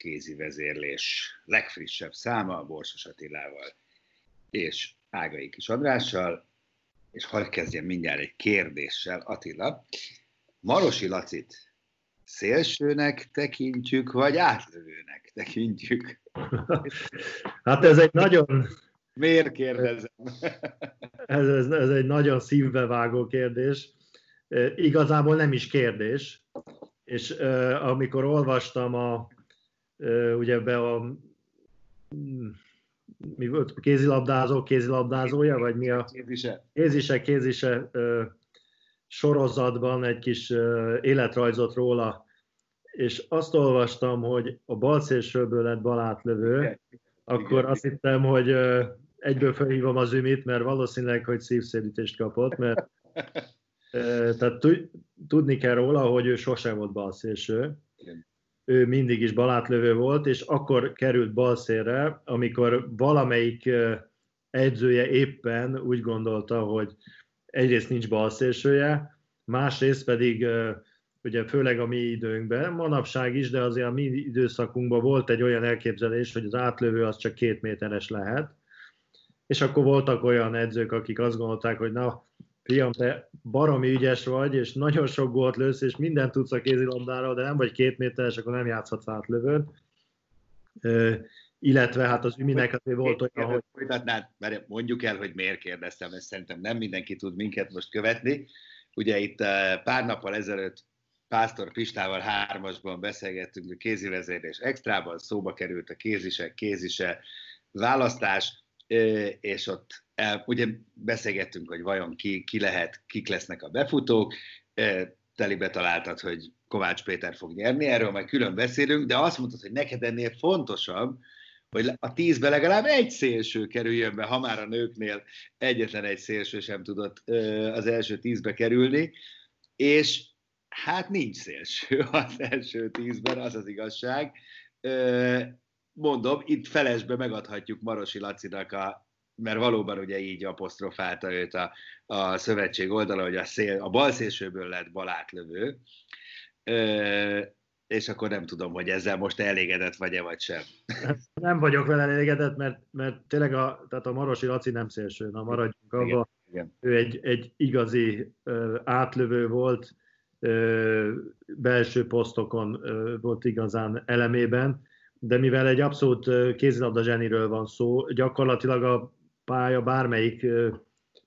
kézi vezérlés legfrissebb száma Borsos Attilával és Ágai Kis Andrással, és hadd kezdjem mindjárt egy kérdéssel, Attila. Marosi Lacit szélsőnek tekintjük, vagy átlövőnek tekintjük? Hát ez egy nagyon... Miért kérdezem? Ez, ez, ez egy nagyon szívbevágó kérdés. Igazából nem is kérdés. És amikor olvastam a, ugye be a mi volt, kézilabdázó, kézilabdázója, vagy mi a... Kézise. Kézise, kézise ö, sorozatban egy kis ö, életrajzot róla, és azt olvastam, hogy a balszélsőből lett balátlövő, igen. akkor igen. azt hittem, hogy ö, egyből felhívom az ümit, mert valószínűleg, hogy szívszérítést kapott, mert ö, tehát tudni kell róla, hogy ő sosem volt balszélső. Igen ő mindig is balátlövő volt, és akkor került balszélre, amikor valamelyik edzője éppen úgy gondolta, hogy egyrészt nincs balszélsője, másrészt pedig ugye főleg a mi időnkben, manapság is, de azért a mi időszakunkban volt egy olyan elképzelés, hogy az átlövő az csak két méteres lehet, és akkor voltak olyan edzők, akik azt gondolták, hogy na, fiam, te baromi ügyes vagy, és nagyon sok gólt lősz, és mindent tudsz a kézilabdára, de nem vagy két méteres, akkor nem játszhatsz átlövőn. Uh, illetve hát az Üminek azért volt olyan, hogy... Folytatnád, mert mondjuk el, hogy miért kérdeztem, ezt szerintem nem mindenki tud minket most követni. Ugye itt pár nappal ezelőtt Pásztor Pistával hármasban beszélgettünk a kézivezérés extrában, szóba került a kézise, kézise választás, és ott ugye beszélgettünk, hogy vajon ki, ki lehet, kik lesznek a befutók, telibe találtad, hogy Kovács Péter fog nyerni, erről majd külön beszélünk, de azt mondtad, hogy neked ennél fontosabb, hogy a tízbe legalább egy szélső kerüljön be, ha már a nőknél egyetlen egy szélső sem tudott az első tízbe kerülni, és hát nincs szélső az első tízben, az az igazság. Mondom, itt felesbe megadhatjuk Marosi Lacinak a mert valóban ugye így apostrofálta őt a, a szövetség oldala, hogy a, szél, a bal szélsőből lett balátlövő, ö, és akkor nem tudom, hogy ezzel most elégedett vagy-e, vagy sem. Nem vagyok vele elégedett, mert, mert tényleg a, tehát a Marosi Laci nem szélső, na maradjunk abba. Igen. Ő egy, egy igazi ö, átlövő volt, ö, belső posztokon ö, volt igazán elemében, de mivel egy abszolút kézilabda zseniről van szó, gyakorlatilag a pálya bármelyik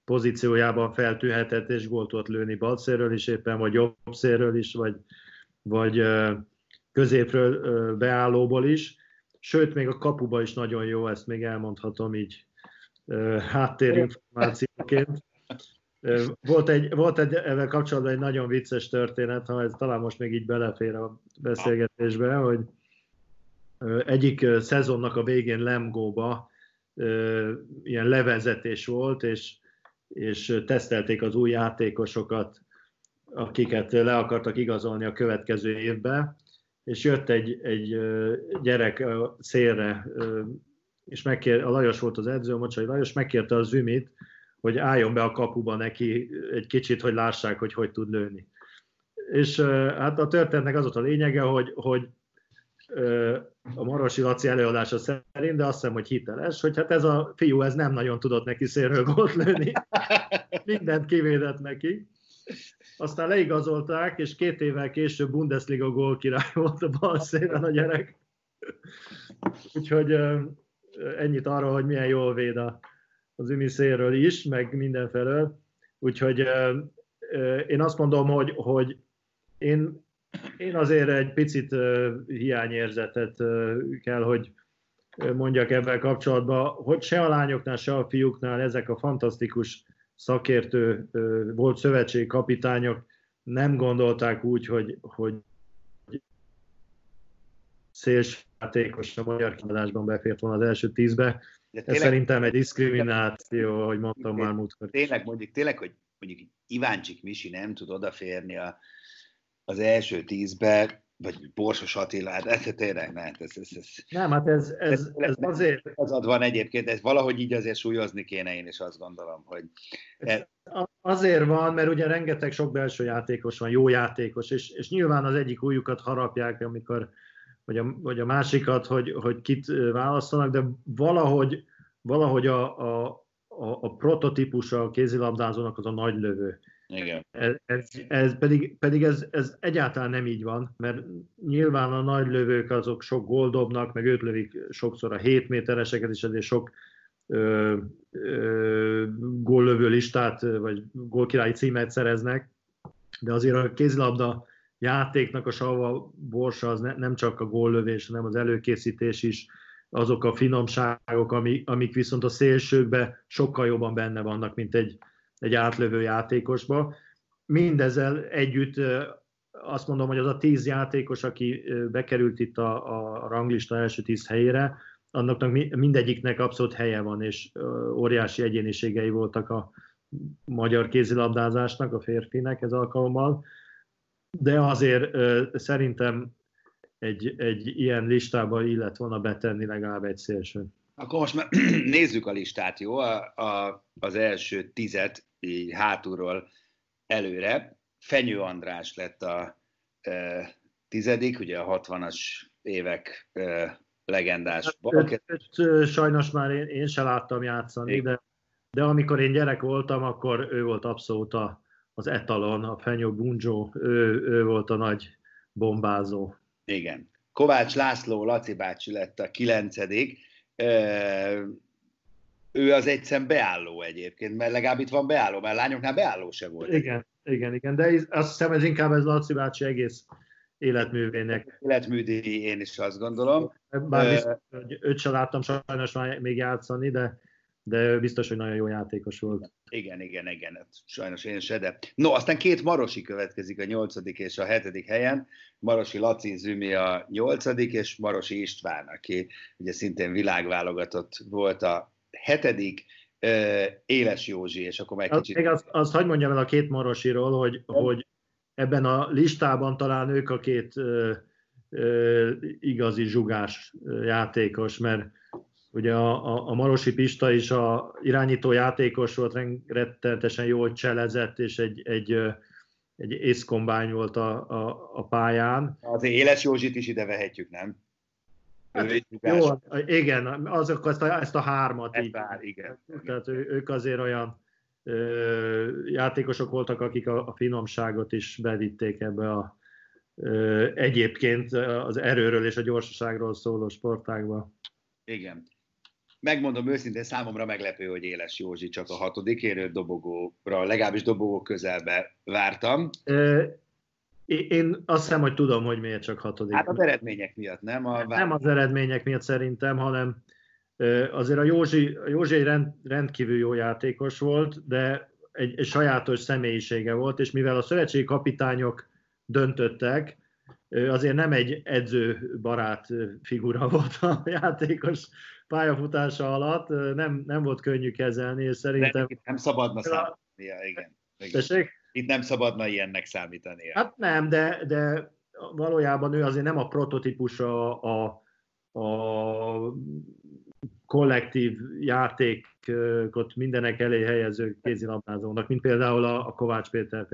pozíciójában feltűhetett és gólt tudott lőni balszéről is éppen, vagy jobb szélről is, vagy, vagy középről beállóból is. Sőt, még a kapuba is nagyon jó, ezt még elmondhatom így háttérinformációként. Volt egy, volt egy ezzel kapcsolatban egy nagyon vicces történet, ha ez talán most még így belefér a beszélgetésbe, hogy egyik szezonnak a végén Lemgóba ilyen levezetés volt, és, és tesztelték az új játékosokat, akiket le akartak igazolni a következő évben, és jött egy, egy gyerek szélre, és megkér, a Lajos volt az edző, a Mocsai Lajos, megkérte az Zümit, hogy álljon be a kapuba neki egy kicsit, hogy lássák, hogy hogy tud lőni. És hát a történetnek az volt a lényege, hogy, hogy a Marosi Laci előadása szerint, de azt hiszem, hogy hiteles, hogy hát ez a fiú ez nem nagyon tudott neki szélről gólt lőni. Mindent kivédett neki. Aztán leigazolták, és két évvel később Bundesliga gól király volt a bal szélen a gyerek. Úgyhogy ennyit arról, hogy milyen jól véd a, az Ümi szélről is, meg mindenfelől. Úgyhogy én azt mondom, hogy, hogy én, én azért egy picit hiányérzetet kell, hogy mondjak ebben kapcsolatban, hogy se a lányoknál, se a fiúknál ezek a fantasztikus szakértő volt szövetségkapitányok nem gondolták úgy, hogy, hogy szélsjátékos a magyar kiadásban befért volna az első tízbe. De Ez szerintem egy diszkrimináció, ahogy mondtam már múltkor. Tényleg mondjuk, tényleg, hogy mondjuk Iváncsik Misi nem tud odaférni a, az első tízbe, vagy Borsos Attila, hát ez tényleg nem. Ez, ez, ez, nem, hát ez, ez, ez azért... Az van egyébként, ez valahogy így azért súlyozni kéne, én is azt gondolom, hogy... Ez... Azért van, mert ugye rengeteg sok belső játékos van, jó játékos, és, és nyilván az egyik újukat harapják, amikor vagy a, vagy a másikat, hogy, hogy kit választanak, de valahogy, valahogy a, a, a, a prototípusa a kézilabdázónak az a nagy lövő. Igen. Ez, ez, pedig, pedig ez, ez egyáltalán nem így van, mert nyilván a nagy lövők azok sok goldobnak, meg őt lövik sokszor a 7 métereseket is, ezért sok ö, ö, góllövő listát, vagy gólkirályi címet szereznek, de azért a kézilabda játéknak a sava borsa az ne, nem csak a góllövés, hanem az előkészítés is, azok a finomságok, amik, amik viszont a szélsőkbe sokkal jobban benne vannak, mint egy, egy átlövő játékosba. Mindezzel együtt azt mondom, hogy az a tíz játékos, aki bekerült itt a, a ranglista első tíz helyére, annak mindegyiknek abszolút helye van, és óriási egyéniségei voltak a magyar kézilabdázásnak, a férfinek ez alkalommal de azért szerintem egy, egy ilyen listába illet volna betenni legalább egy szélső. Akkor most már nézzük a listát, jó? A, a, az első tizet így hátulról előre. Fenyő András lett a e, tizedik, ugye a 60-as évek e, legendás. Őt, őt, sajnos már én, én se láttam játszani, de, de amikor én gyerek voltam, akkor ő volt abszolút a, az etalon, a Fenyő Bunjo, ő, ő volt a nagy bombázó. Igen. Kovács László, Laci bácsi lett a kilencedik. Ő az egyszerűen beálló egyébként, mert legalább itt van beálló, mert lányoknál beálló se volt. Igen, igen, igen, de azt hiszem ez inkább ez Laci bácsi egész életművének. Életműdi, én is azt gondolom. Bár biztos, hogy őt sem láttam sajnos már még játszani, de de biztos, hogy nagyon jó játékos volt. Igen, igen, igen, hát sajnos én se, de... No, aztán két Marosi következik a nyolcadik és a hetedik helyen. Marosi Laci Zümi a nyolcadik, és Marosi István, aki ugye szintén világválogatott volt a hetedik, Éles Józsi, és akkor meg kicsit... Még azt, azt hagyd mondjam el a két Marosiról, hogy, hogy ebben a listában talán ők a két ö, ö, igazi zsugás játékos, mert Ugye a, a, a Marosi Pista is a irányító játékos volt, rettenetesen jól cselezett, és egy, egy, egy észkombány volt a, a, a pályán. Az Éles Józsit is ide vehetjük, nem? Hát, jó, igen, azok ezt a, ezt a hármat. így, bár, igen. Tehát ő, ők azért olyan ö, játékosok voltak, akik a, a finomságot is bevitték ebbe a ö, egyébként az erőről és a gyorsaságról szóló sportágba. Igen megmondom őszintén, számomra meglepő, hogy Éles Józsi csak a hatodik, érő dobogóra, legalábbis dobogó közelbe vártam. Én azt hiszem, hogy tudom, hogy miért csak hatodik. Hát az eredmények miatt, nem? A nem az eredmények miatt szerintem, hanem azért a Józsi, a Józsi egy rend, rendkívül jó játékos volt, de egy, egy sajátos személyisége volt, és mivel a szövetségi kapitányok döntöttek, azért nem egy edzőbarát figura volt a játékos pályafutása alatt, nem, nem volt könnyű kezelni, és szerintem... itt nem szabadna számítania, igen. igen. Itt nem szabadna ilyennek számítania. Hát nem, de, de valójában ő azért nem a prototípusa a, a kollektív játékot mindenek elé helyező kézilabdázónak, mint például a, a Kovács Péter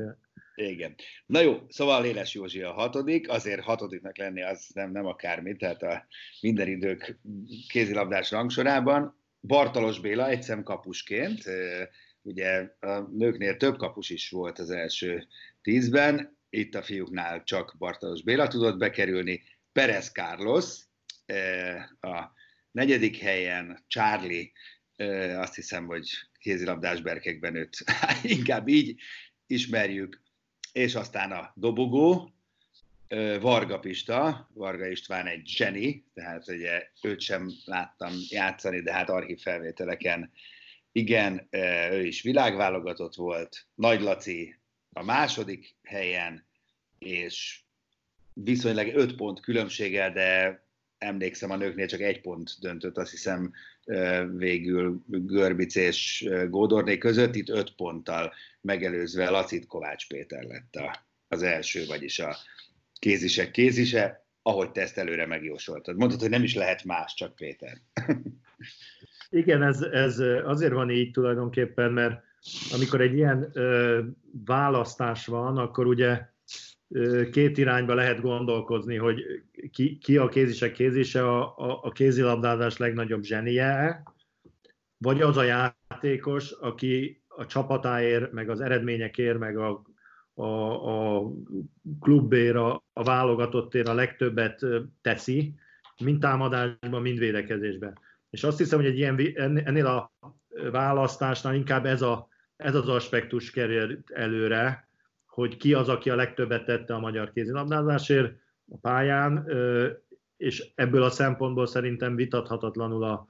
igen. Na jó, szóval Éles Józsi a hatodik, azért hatodiknak lenni az nem, nem akármi, tehát a minden idők kézilabdás rangsorában. Bartalos Béla egyszem kapusként, ugye a nőknél több kapus is volt az első tízben, itt a fiúknál csak Bartalos Béla tudott bekerülni, Perez Carlos, a negyedik helyen Charlie, azt hiszem, hogy kézilabdás berkekben őt inkább így ismerjük, és aztán a dobogó, Varga Pista, Varga István egy zseni, tehát ugye őt sem láttam játszani, de hát archív felvételeken igen, ő is világválogatott volt, Nagy Laci a második helyen, és viszonylag öt pont különbséggel, de emlékszem, a nőknél csak egy pont döntött, azt hiszem végül Görbic és Gódorné között, itt öt ponttal megelőzve Lacit Kovács Péter lett a, az első, vagyis a kézisek kézise, ahogy te ezt előre megjósoltad. Mondtad, hogy nem is lehet más, csak Péter. Igen, ez, ez azért van így tulajdonképpen, mert amikor egy ilyen ö, választás van, akkor ugye ö, két irányba lehet gondolkozni, hogy ki, ki a kézisek kézise, a, a, a kézilabdázás legnagyobb zsenie, vagy az a játékos, aki a csapatáért, meg az eredményekért, meg a, a, a klubér, a, a válogatottért a legtöbbet teszi, mind támadásban, mind védekezésben. És azt hiszem, hogy egy ilyen, ennél a választásnál inkább ez, a, ez az aspektus kerül előre, hogy ki az, aki a legtöbbet tette a magyar kézilabdázásért a pályán, és ebből a szempontból szerintem vitathatatlanul a,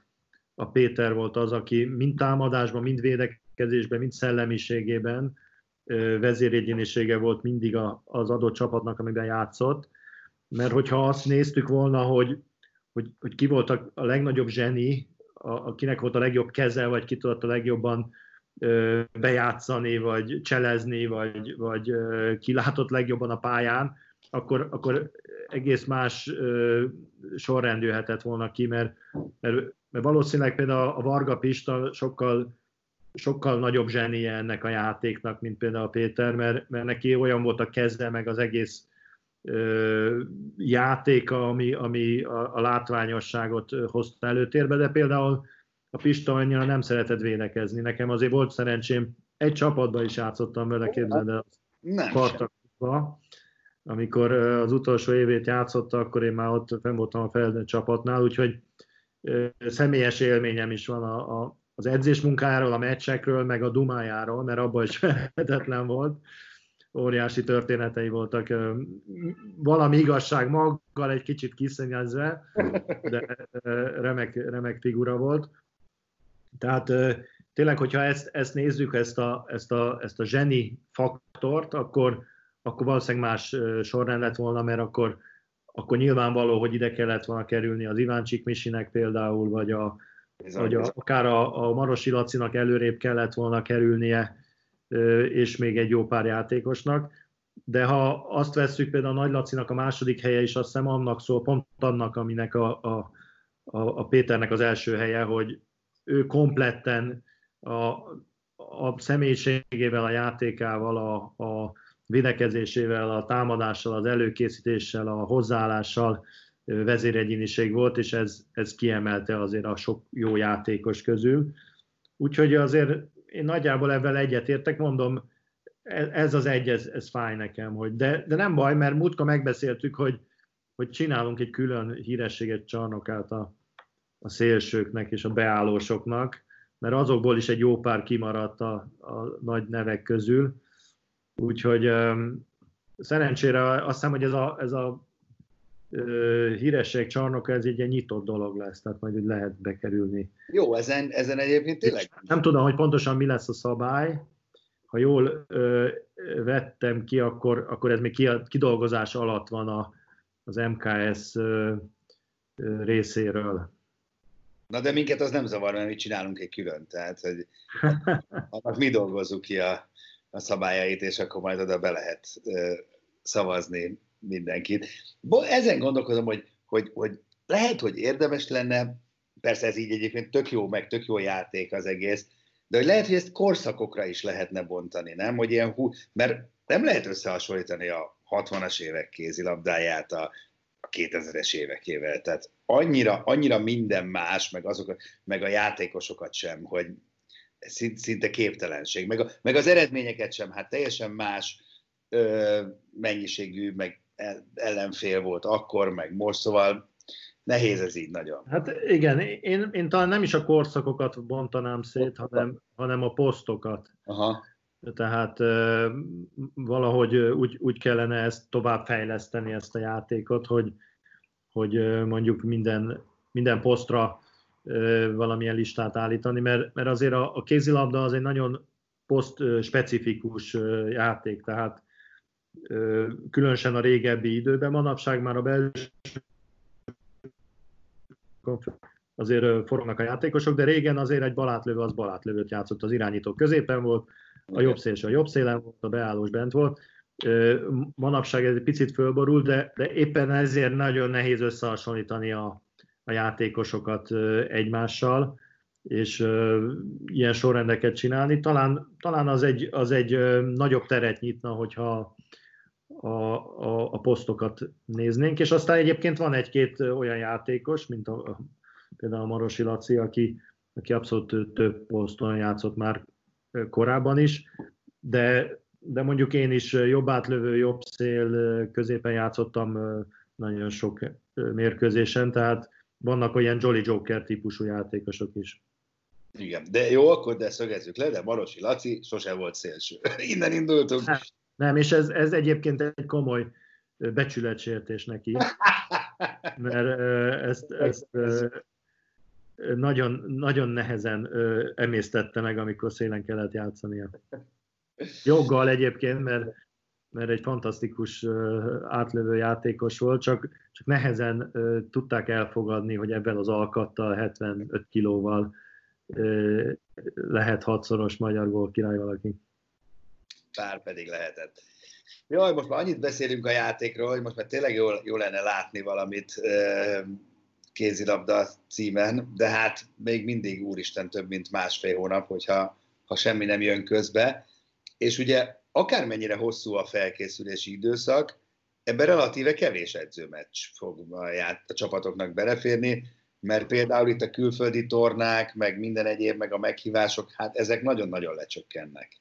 a Péter volt az, aki mind támadásban, mind védekezésben, mind szellemiségében vezéregyénisége volt mindig az adott csapatnak, amiben játszott. Mert hogyha azt néztük volna, hogy hogy, hogy ki volt a, a legnagyobb zseni, a, akinek volt a legjobb keze, vagy ki tudott a legjobban bejátszani, vagy cselezni, vagy, vagy ö, ki látott legjobban a pályán, akkor, akkor egész más ö, sorrend jöhetett volna ki, mert, mert, mert valószínűleg például a Varga Pista sokkal sokkal nagyobb zsenie ennek a játéknak, mint például a Péter, mert, mert neki olyan volt a keze, meg az egész játéka, ami, ami a, a látványosságot hozta előtérbe, de például a Pista annyira nem szeretett védekezni. Nekem azért volt szerencsém, egy csapatban is játszottam vele, képzeld el, Spartakba. Amikor az utolsó évét játszotta, akkor én már ott fenn voltam a Felden csapatnál, úgyhogy személyes élményem is van a, a, az edzésmunkáról, a meccsekről, meg a dumájáról, mert abban is felhetetlen volt óriási történetei voltak, valami igazság maggal egy kicsit kiszennyezve, de remek, remek figura volt. Tehát tényleg, hogyha ezt, ezt nézzük, ezt a, ezt, a, ezt a zseni faktort, akkor, akkor valószínűleg más sorrend lett volna, mert akkor, akkor nyilvánvaló, hogy ide kellett volna kerülni az Iváncsik Misinek például, vagy, a, vagy a, akár a, a Marosi Lacinak előrébb kellett volna kerülnie, és még egy jó pár játékosnak. De ha azt vesszük, például a Nagy Lacinak a második helye is azt hiszem annak szól, pont annak, aminek a, a, a, a Péternek az első helye, hogy ő kompletten a, a személyiségével, a játékával, a, a védekezésével, a támadással, az előkészítéssel, a hozzáállással vezéregyéniség volt, és ez, ez kiemelte azért a sok jó játékos közül. Úgyhogy azért én nagyjából ebben egyetértek, mondom, e, ez az egy, ez, ez fáj nekem, hogy de, de nem baj, mert múltkor megbeszéltük, hogy, hogy csinálunk egy külön hírességet csarnokát a, a szélsőknek és a beállósoknak, mert azokból is egy jó pár kimaradt a, a nagy nevek közül. Úgyhogy um, szerencsére azt hiszem, hogy ez a, ez a híresség csarnoka, ez egy nyitott dolog lesz, tehát majd lehet bekerülni. Jó, ezen, ezen egyébként tényleg. Nem tudom, hogy pontosan mi lesz a szabály. Ha jól ö, vettem ki, akkor, akkor ez még ki, kidolgozás alatt van a, az MKS ö, ö, részéről. Na de minket az nem zavar, mert mi csinálunk egy külön, tehát hogy annak mi dolgozzuk ki a, a szabályait, és akkor majd oda be lehet ö, szavazni mindenkit. Ezen gondolkozom, hogy, hogy, hogy lehet, hogy érdemes lenne, persze ez így egyébként tök jó, meg tök jó játék az egész, de hogy lehet, hogy ezt korszakokra is lehetne bontani, nem? Hogy ilyen hú, mert nem lehet összehasonlítani a 60-as évek kézilabdáját a, a 2000-es évekével. Tehát annyira, annyira minden más, meg, azok, meg a játékosokat sem, hogy szinte képtelenség. Meg, a, meg az eredményeket sem, hát teljesen más ö, mennyiségű, meg ellenfél volt akkor, meg most, szóval nehéz ez így nagyon. Hát igen, én, én talán nem is a korszakokat bontanám szét, hanem, hanem a posztokat. Aha. Tehát valahogy úgy, úgy kellene ezt tovább fejleszteni, ezt a játékot, hogy, hogy mondjuk minden, minden posztra valamilyen listát állítani, mert, mert azért a, a kézilabda az egy nagyon poszt specifikus játék, tehát különösen a régebbi időben, manapság már a belső azért forognak a játékosok, de régen azért egy balátlövő az balátlövőt játszott, az irányító középen volt, a jobb szélső a jobb szélen volt, a beállós bent volt. Manapság ez egy picit fölborul, de, de éppen ezért nagyon nehéz összehasonlítani a, a játékosokat egymással, és ilyen sorrendeket csinálni. Talán, talán az, egy, az egy nagyobb teret nyitna, hogyha a, a, a posztokat néznénk, és aztán egyébként van egy-két olyan játékos, mint a, például a Marosi Laci, aki, aki abszolút több poszton játszott már korábban is, de, de mondjuk én is jobb átlövő, jobb szél középen játszottam nagyon sok mérkőzésen, tehát vannak olyan Jolly Joker típusú játékosok is. Igen, de jó, akkor de szögezzük le, de Marosi Laci sose volt szélső. Innen indultunk. Nem, nem és ez, ez egyébként egy komoly becsületsértés neki, mert ezt, ezt nagyon, nagyon nehezen emésztette meg, amikor szélen kellett játszania. Joggal egyébként, mert, mert egy fantasztikus átlövő játékos volt, csak, csak nehezen tudták elfogadni, hogy ebben az alkattal, 75 kilóval lehet hatszoros magyar gól király valaki. Pár pedig lehetett. Jaj, most már annyit beszélünk a játékról, hogy most már tényleg jó, jó lenne látni valamit kézilabda címen, de hát még mindig úristen több, mint másfél hónap, hogyha ha semmi nem jön közbe. És ugye akármennyire hosszú a felkészülési időszak, ebben relatíve kevés edzőmeccs fog a, ját, a csapatoknak beleférni, mert például itt a külföldi tornák, meg minden egyéb, meg a meghívások, hát ezek nagyon-nagyon lecsökkennek.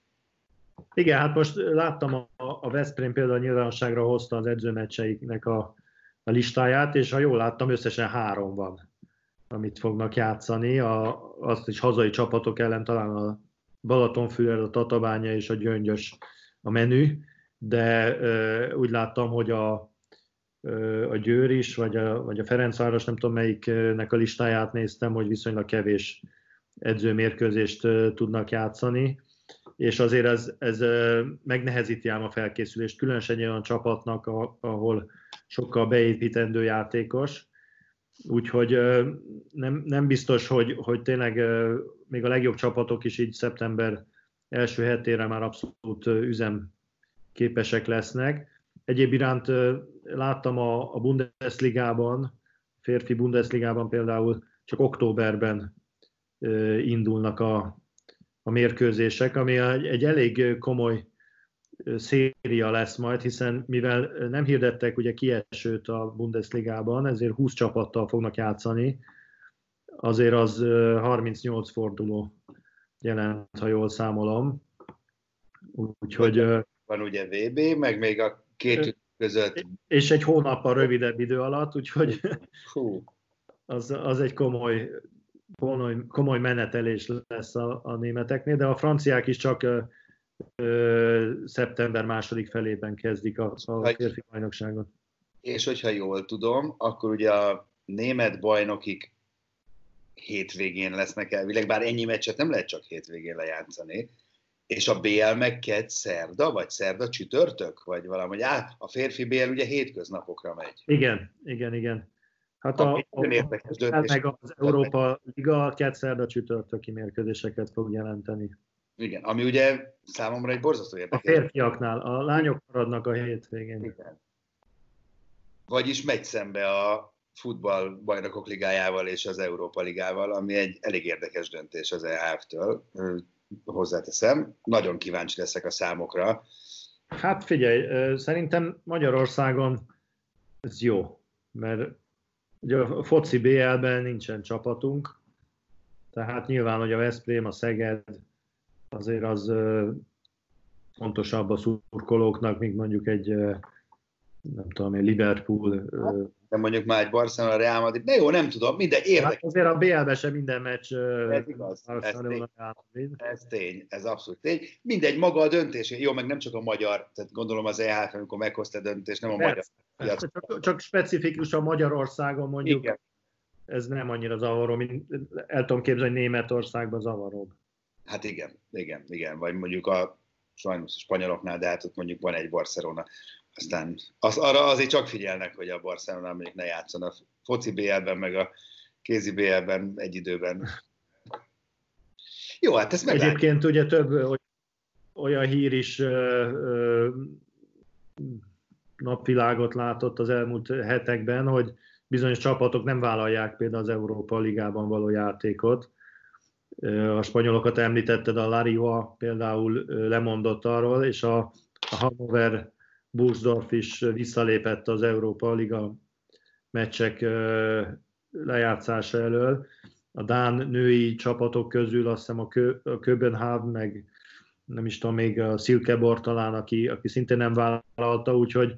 Igen, hát most láttam a, a Veszprém például nyilvánosságra hozta az edzőmeccseiknek a, a listáját, és ha jól láttam, összesen három van, amit fognak játszani. A, azt is hazai csapatok ellen talán a Balatonfüred, a Tatabánya és a Gyöngyös a menü, de ö, úgy láttam, hogy a, ö, a Győr is, vagy a, vagy a Ferencváros, nem tudom melyiknek a listáját néztem, hogy viszonylag kevés edzőmérkőzést tudnak játszani, és azért ez, ez megnehezíti ám a felkészülést, különösen olyan csapatnak, ahol sokkal beépítendő játékos, úgyhogy nem, nem biztos, hogy, hogy tényleg még a legjobb csapatok is így szeptember első hetére már abszolút üzem képesek lesznek. Egyéb iránt láttam a, a Bundesligában, férfi Bundesligában például csak októberben indulnak a, a mérkőzések, ami egy, elég komoly széria lesz majd, hiszen mivel nem hirdettek ugye kiesőt a Bundesligában, ezért 20 csapattal fognak játszani, azért az 38 forduló jelent, ha jól számolom. Úgyhogy... Van ugye VB, meg még a két között. És egy hónappal rövidebb idő alatt, úgyhogy Hú. Az, az egy komoly, komoly, komoly menetelés lesz a, a németeknél, de a franciák is csak szeptember második felében kezdik a, a férfi bajnokságot. És hogyha jól tudom, akkor ugye a német bajnokik hétvégén lesznek elvileg, bár ennyi meccset nem lehet csak hétvégén lejátszani, és a BL meg kedd szerda, vagy szerda csütörtök, vagy valami, á, a férfi BL ugye hétköznapokra megy. Igen, igen, igen. Hát a, a, a, meg az Európa Liga kedd szerda csütörtöki mérkőzéseket fog jelenteni. Igen, ami ugye számomra egy borzasztó érdekes. A férfiaknál, a lányok maradnak a hétvégén. Igen. Vagyis megy szembe a futball bajnokok ligájával és az Európa ligával, ami egy elég érdekes döntés az EHF-től, hozzáteszem. Nagyon kíváncsi leszek a számokra. Hát figyelj, szerintem Magyarországon ez jó, mert ugye a foci BL-ben nincsen csapatunk, tehát nyilván, hogy a Veszprém, a Szeged, azért az fontosabb a szurkolóknak, mint mondjuk egy nem tudom, egy Liverpool de mondjuk már egy Barcelona, Real Madrid, de jó, nem tudom, minden érdekes. Hát azért a BL-ben sem minden meccs ez igaz, ez tény. ez tény, ez abszolút tény. Mindegy, maga a döntés, jó, meg nem csak a magyar, tehát gondolom az EHF, amikor meghozta a döntést, nem a Persze. magyar. Csak, csak specifikusan Magyarországon mondjuk Igen. ez nem annyira zavaró, mint el tudom képzelni, hogy Németországban zavaróbb. Hát igen, igen, igen, vagy mondjuk a sajnos a spanyoloknál, de hát ott mondjuk van egy Barcelona. Aztán az, arra azért csak figyelnek, hogy a Barcelona mondjuk ne játszon a foci BL-ben, meg a kézi BL-ben egy időben. Jó, hát ez meg. Egyébként ugye több hogy olyan hír is ö, ö, napvilágot látott az elmúlt hetekben, hogy bizonyos csapatok nem vállalják például az Európa Ligában való játékot, a spanyolokat említetted, a Larioa például lemondott arról, és a, a Hannover Bursdorf is visszalépett az Európa Liga meccsek lejátszása elől. A Dán női csapatok közül azt hiszem a, Kö, a Köbenhavn, meg nem is tudom, még a Silkeborg talán, aki, aki szintén nem vállalta, úgyhogy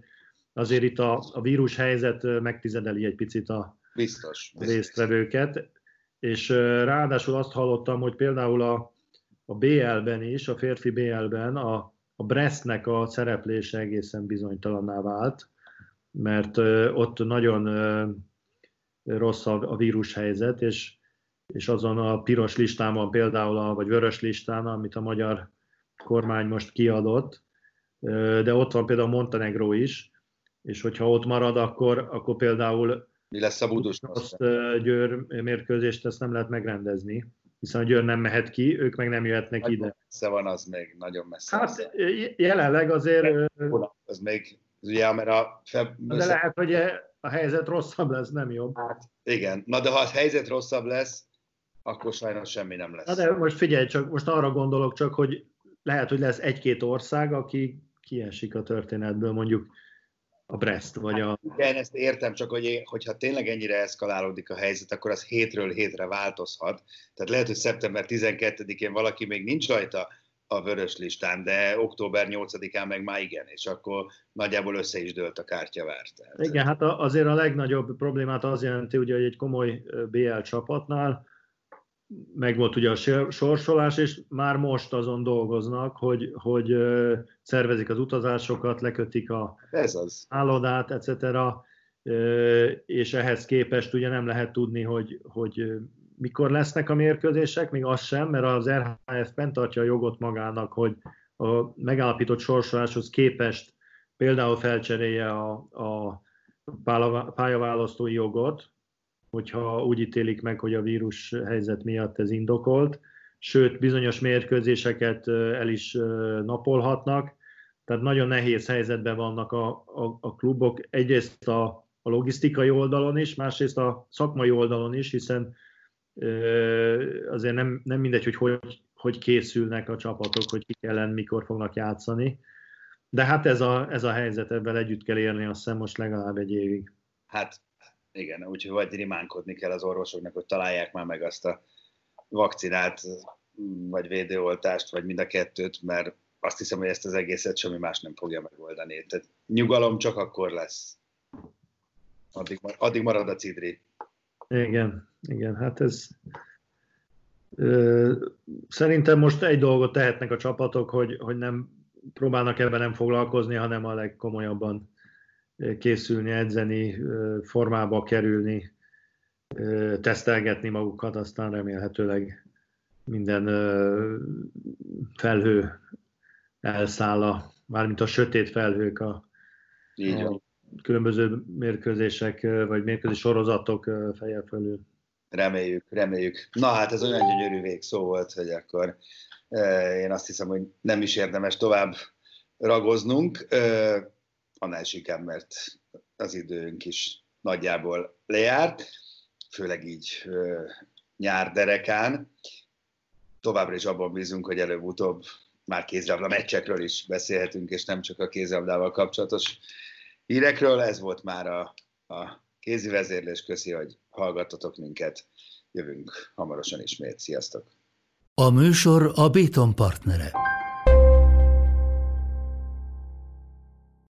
azért itt a, a vírus helyzet megtizedeli egy picit a biztos, biztos. résztvevőket és ráadásul azt hallottam, hogy például a, a BL-ben is, a férfi BL-ben a, a Brestnek a szereplése egészen bizonytalanná vált, mert ott nagyon rossz a, vírushelyzet, és, és azon a piros listán van például, a, vagy vörös listán, amit a magyar kormány most kiadott, de ott van például Montenegro is, és hogyha ott marad, akkor, akkor például mi lesz a Budus? Azt Győr mérkőzést ezt nem lehet megrendezni, hiszen a Győr nem mehet ki, ők meg nem jöhetnek nagyon ide. Messze van az még, nagyon messze. Hát jelenleg azért... Az még, ugye, mert a... Feb... De lehet, hogy a helyzet rosszabb lesz, nem jobb. Hát, igen, na de ha a helyzet rosszabb lesz, akkor sajnos semmi nem lesz. Na de most figyelj, csak most arra gondolok csak, hogy lehet, hogy lesz egy-két ország, aki kiesik a történetből, mondjuk a Brest, vagy a... Hát igen, ezt értem, csak hogy, hogyha tényleg ennyire eszkalálódik a helyzet, akkor az hétről hétre változhat. Tehát lehet, hogy szeptember 12-én valaki még nincs rajta a vörös listán, de október 8-án meg már igen, és akkor nagyjából össze is dőlt a kártyavár. Tehát... Igen, hát azért a legnagyobb problémát az jelenti, ugye, hogy egy komoly BL csapatnál meg volt ugye a sorsolás, és már most azon dolgoznak, hogy, hogy szervezik az utazásokat, lekötik a Ez az. állodát, etc. És ehhez képest ugye nem lehet tudni, hogy, hogy mikor lesznek a mérkőzések, még az sem, mert az RHF tartja a jogot magának, hogy a megállapított sorsoláshoz képest például felcserélje a, a pályaválasztói jogot, hogyha úgy ítélik meg, hogy a vírus helyzet miatt ez indokolt, sőt, bizonyos mérkőzéseket el is napolhatnak, tehát nagyon nehéz helyzetben vannak a, a, a klubok, egyrészt a, a logisztikai oldalon is, másrészt a szakmai oldalon is, hiszen azért nem, nem mindegy, hogy, hogy hogy készülnek a csapatok, hogy kik ellen mikor fognak játszani. De hát ez a, ez a helyzet, ebben együtt kell élni, azt hiszem most legalább egy évig. Hát igen, úgyhogy vagy rimánkodni kell az orvosoknak, hogy találják már meg azt a vakcinát, vagy védőoltást, vagy mind a kettőt, mert azt hiszem, hogy ezt az egészet semmi más nem fogja megoldani. Tehát nyugalom csak akkor lesz. Addig, addig marad a cidri. Igen, igen, hát ez ö, szerintem most egy dolgot tehetnek a csapatok, hogy, hogy nem próbálnak ebben nem foglalkozni, hanem a legkomolyabban készülni, edzeni, formába kerülni, tesztelgetni magukat, aztán remélhetőleg minden felhő elszáll, a, mármint a sötét felhők a, Így a különböző mérkőzések vagy mérkőzés sorozatok feje felül. Reméljük, reméljük. Na hát ez olyan gyönyörű végszó volt, hogy akkor én azt hiszem, hogy nem is érdemes tovább ragoznunk annál inkább, mert az időnk is nagyjából lejárt, főleg így nyár derekán. Továbbra is abban bízunk, hogy előbb-utóbb már kézilabda meccsekről is beszélhetünk, és nem csak a kézilabdával kapcsolatos hírekről. Ez volt már a, a kézi vezérlés. Köszi, hogy hallgattatok minket. Jövünk hamarosan ismét. Sziasztok! A műsor a Béton partnere.